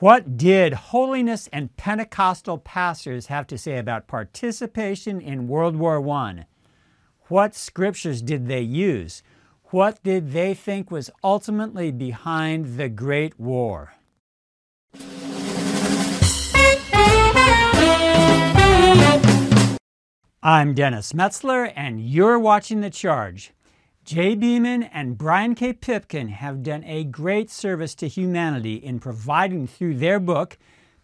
What did holiness and Pentecostal pastors have to say about participation in World War I? What scriptures did they use? What did they think was ultimately behind the Great War? I'm Dennis Metzler, and you're watching The Charge. Jay Beaman and Brian K. Pipkin have done a great service to humanity in providing through their book,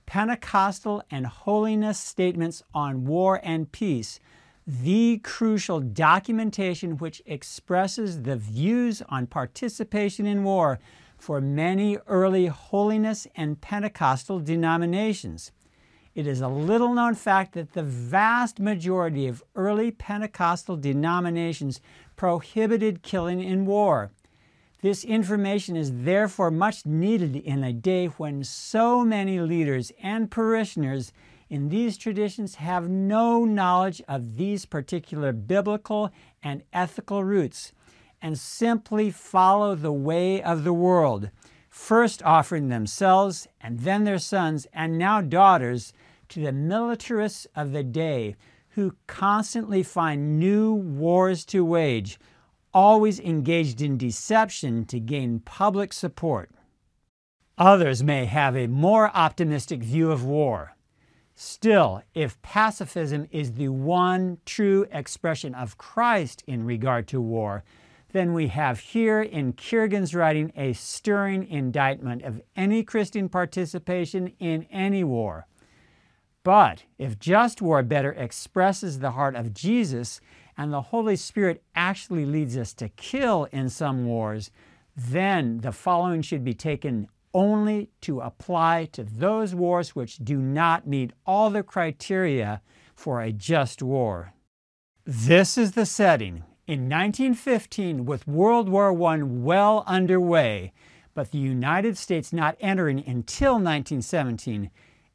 Pentecostal and Holiness Statements on War and Peace, the crucial documentation which expresses the views on participation in war for many early holiness and Pentecostal denominations. It is a little known fact that the vast majority of early Pentecostal denominations prohibited killing in war. This information is therefore much needed in a day when so many leaders and parishioners in these traditions have no knowledge of these particular biblical and ethical roots and simply follow the way of the world, first offering themselves and then their sons and now daughters to the militarists of the day who constantly find new wars to wage, always engaged in deception to gain public support. Others may have a more optimistic view of war. Still, if pacifism is the one true expression of Christ in regard to war, then we have here in Kiergan's writing a stirring indictment of any Christian participation in any war. But if just war better expresses the heart of Jesus and the Holy Spirit actually leads us to kill in some wars, then the following should be taken only to apply to those wars which do not meet all the criteria for a just war. This is the setting. In 1915, with World War I well underway, but the United States not entering until 1917,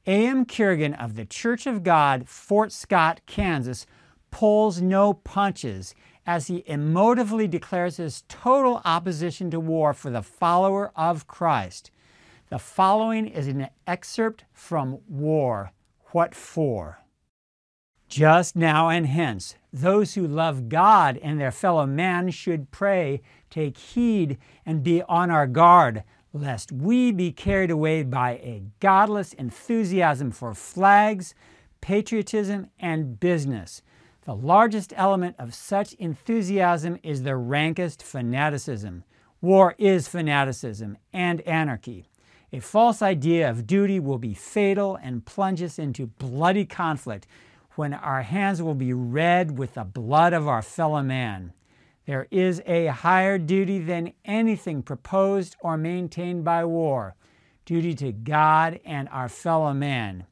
A.M. Kiergan of the Church of God, Fort Scott, Kansas, pulls no punches as he emotively declares his total opposition to war for the follower of Christ. The following is an excerpt from War What For? Just now and hence, those who love God and their fellow man should pray, take heed, and be on our guard lest we be carried away by a godless enthusiasm for flags, patriotism, and business. The largest element of such enthusiasm is the rankest fanaticism. War is fanaticism and anarchy. A false idea of duty will be fatal and plunge us into bloody conflict when our hands will be red with the blood of our fellow man. There is a higher duty than anything proposed or maintained by war duty to God and our fellow man.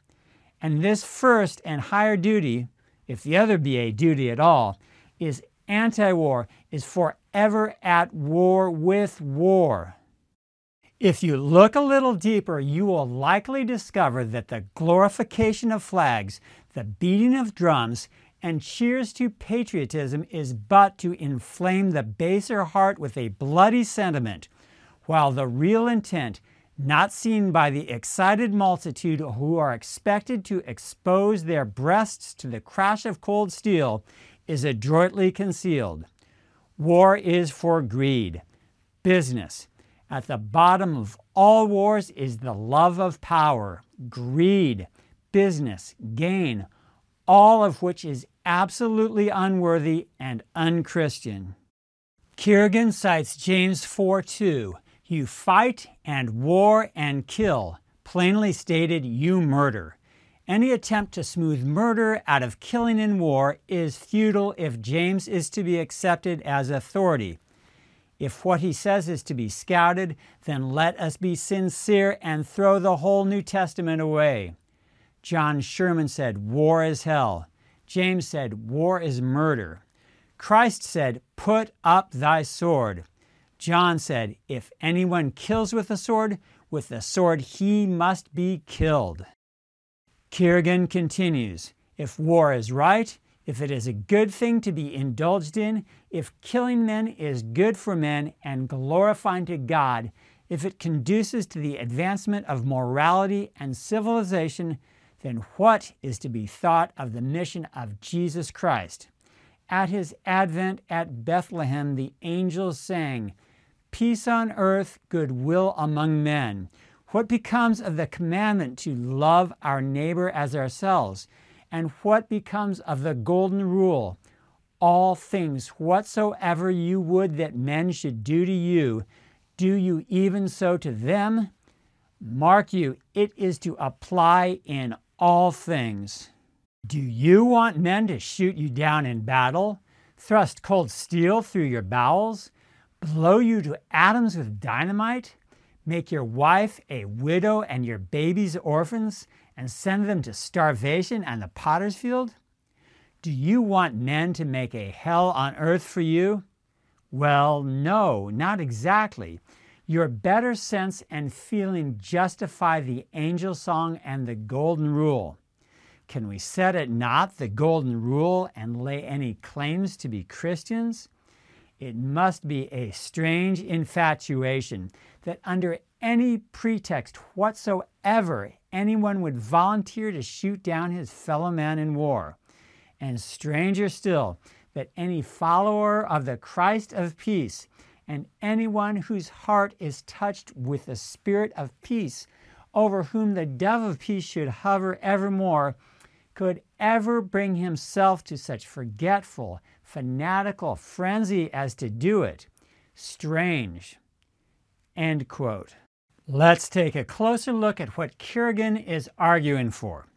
And this first and higher duty, if the other be a duty at all, is anti war, is forever at war with war. If you look a little deeper, you will likely discover that the glorification of flags, the beating of drums, and cheers to patriotism is but to inflame the baser heart with a bloody sentiment, while the real intent, not seen by the excited multitude who are expected to expose their breasts to the crash of cold steel, is adroitly concealed. War is for greed, business. At the bottom of all wars is the love of power, greed, business, gain, all of which is absolutely unworthy and unchristian. Kiergan cites James 4 2. You fight and war and kill. Plainly stated, you murder. Any attempt to smooth murder out of killing in war is futile if James is to be accepted as authority. If what he says is to be scouted, then let us be sincere and throw the whole New Testament away. John Sherman said, War is hell. James said, War is murder. Christ said, Put up thy sword. John said, If anyone kills with a sword, with the sword he must be killed. Kiergan continues If war is right, if it is a good thing to be indulged in, if killing men is good for men and glorifying to God, if it conduces to the advancement of morality and civilization, then what is to be thought of the mission of Jesus Christ? At his advent at Bethlehem, the angels sang, Peace on earth, goodwill among men. What becomes of the commandment to love our neighbor as ourselves? And what becomes of the golden rule? All things whatsoever you would that men should do to you, do you even so to them? Mark you, it is to apply in all things. Do you want men to shoot you down in battle, thrust cold steel through your bowels, blow you to atoms with dynamite, make your wife a widow and your babies orphans, and send them to starvation and the potter's field? Do you want men to make a hell on earth for you? Well, no, not exactly. Your better sense and feeling justify the angel song and the golden rule. Can we set it not the golden rule and lay any claims to be Christians? It must be a strange infatuation that under any pretext whatsoever anyone would volunteer to shoot down his fellow man in war. And stranger still, that any follower of the Christ of peace and anyone whose heart is touched with the spirit of peace, over whom the dove of peace should hover evermore, could ever bring himself to such forgetful, fanatical frenzy as to do it. Strange. End quote. Let's take a closer look at what Kiergan is arguing for.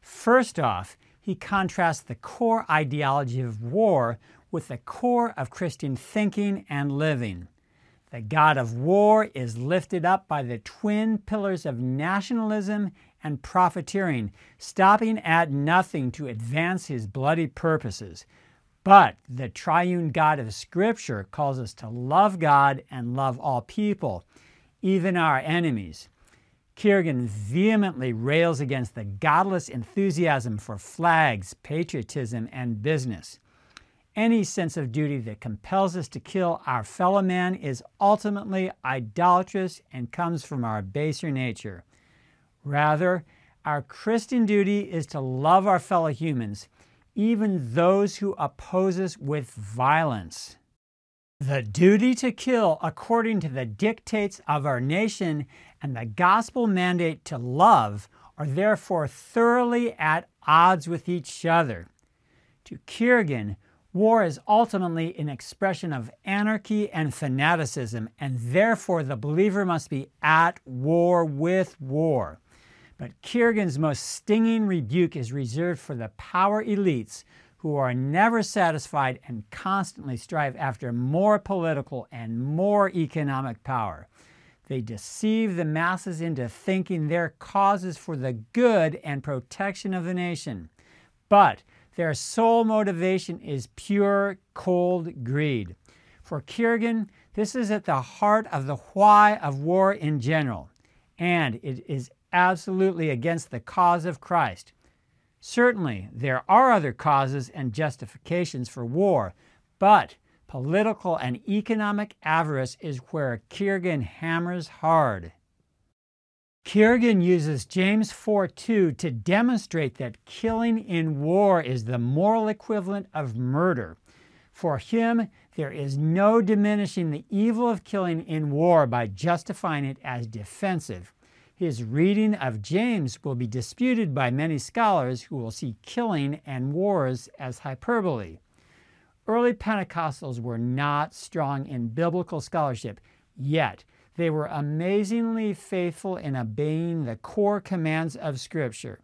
First off, he contrasts the core ideology of war with the core of Christian thinking and living. The God of war is lifted up by the twin pillars of nationalism and profiteering, stopping at nothing to advance his bloody purposes. But the triune God of Scripture calls us to love God and love all people, even our enemies. Kiergan vehemently rails against the godless enthusiasm for flags, patriotism, and business. Any sense of duty that compels us to kill our fellow man is ultimately idolatrous and comes from our baser nature. Rather, our Christian duty is to love our fellow humans, even those who oppose us with violence. The duty to kill according to the dictates of our nation and the gospel mandate to love are therefore thoroughly at odds with each other. To Kiergan, War is ultimately an expression of anarchy and fanaticism, and therefore the believer must be at war with war. But Kiergan's most stinging rebuke is reserved for the power elites who are never satisfied and constantly strive after more political and more economic power. They deceive the masses into thinking their causes for the good and protection of the nation. But their sole motivation is pure, cold greed. For Kiergan, this is at the heart of the why of war in general, and it is absolutely against the cause of Christ. Certainly, there are other causes and justifications for war, but political and economic avarice is where Kiergan hammers hard. Kiergan uses James 4:2 to demonstrate that killing in war is the moral equivalent of murder. For him, there is no diminishing the evil of killing in war by justifying it as defensive. His reading of James will be disputed by many scholars who will see killing and wars as hyperbole. Early Pentecostals were not strong in biblical scholarship, yet they were amazingly faithful in obeying the core commands of Scripture.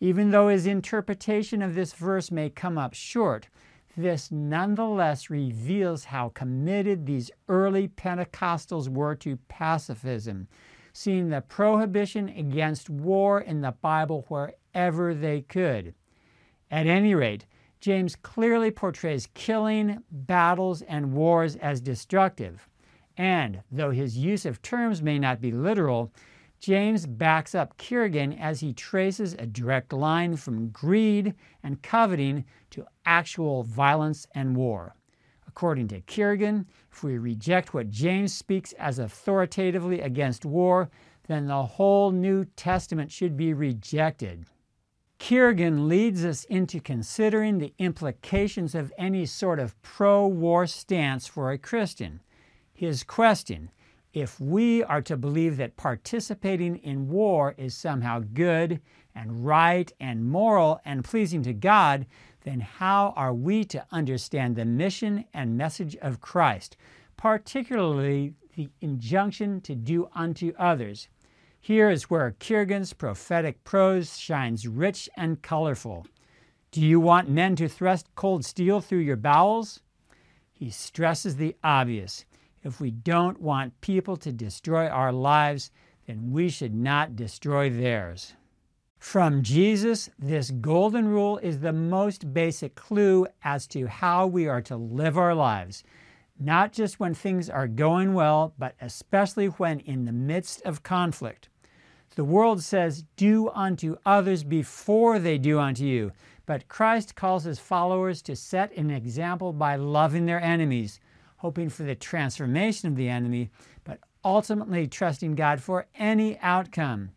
Even though his interpretation of this verse may come up short, this nonetheless reveals how committed these early Pentecostals were to pacifism, seeing the prohibition against war in the Bible wherever they could. At any rate, James clearly portrays killing, battles, and wars as destructive. And though his use of terms may not be literal, James backs up Kiergan as he traces a direct line from greed and coveting to actual violence and war. According to Kiergan, if we reject what James speaks as authoritatively against war, then the whole New Testament should be rejected. Kiergan leads us into considering the implications of any sort of pro war stance for a Christian. His question if we are to believe that participating in war is somehow good and right and moral and pleasing to God, then how are we to understand the mission and message of Christ, particularly the injunction to do unto others? Here is where Kiergan's prophetic prose shines rich and colorful. Do you want men to thrust cold steel through your bowels? He stresses the obvious. If we don't want people to destroy our lives, then we should not destroy theirs. From Jesus, this golden rule is the most basic clue as to how we are to live our lives, not just when things are going well, but especially when in the midst of conflict. The world says, Do unto others before they do unto you. But Christ calls his followers to set an example by loving their enemies, hoping for the transformation of the enemy, but ultimately trusting God for any outcome.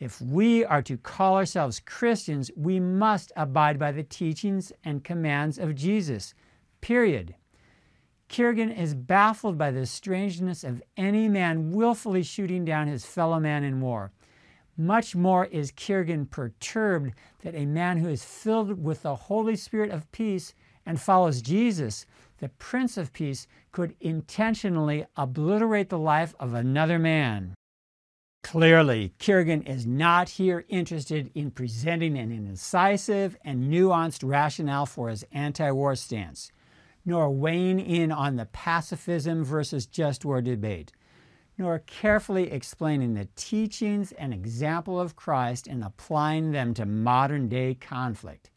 If we are to call ourselves Christians, we must abide by the teachings and commands of Jesus. Period. Kiergan is baffled by the strangeness of any man willfully shooting down his fellow man in war. Much more is Kiergan perturbed that a man who is filled with the Holy Spirit of peace and follows Jesus, the Prince of Peace, could intentionally obliterate the life of another man. Clearly, Kiergan is not here interested in presenting an incisive and nuanced rationale for his anti war stance, nor weighing in on the pacifism versus just war debate nor carefully explaining the teachings and example of Christ and applying them to modern day conflict.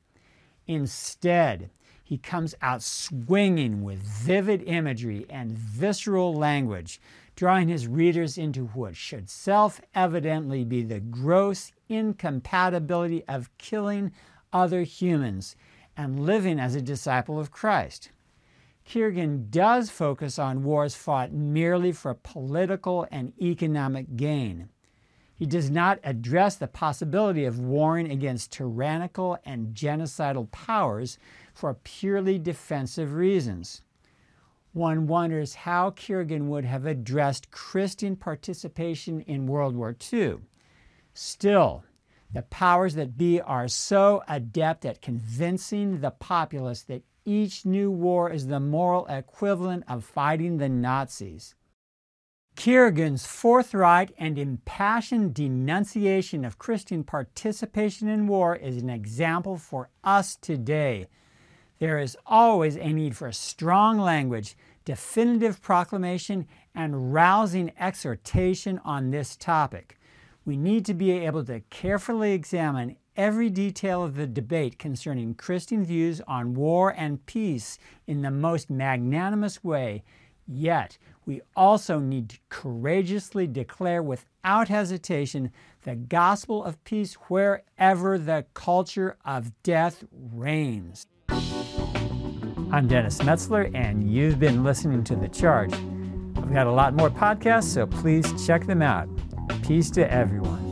Instead, he comes out swinging with vivid imagery and visceral language, drawing his readers into what should self evidently be the gross incompatibility of killing other humans and living as a disciple of Christ. Kiergan does focus on wars fought merely for political and economic gain. He does not address the possibility of warring against tyrannical and genocidal powers for purely defensive reasons. One wonders how Kiergan would have addressed Christian participation in World War II. Still, the powers that be are so adept at convincing the populace that each new war is the moral equivalent of fighting the Nazis. Kiergan's forthright and impassioned denunciation of Christian participation in war is an example for us today. There is always a need for strong language, definitive proclamation, and rousing exhortation on this topic. We need to be able to carefully examine every detail of the debate concerning Christian views on war and peace in the most magnanimous way, yet we also need to courageously declare without hesitation the gospel of peace wherever the culture of death reigns. I'm Dennis Metzler, and you've been listening to The Charge. I've got a lot more podcasts, so please check them out. Peace to everyone.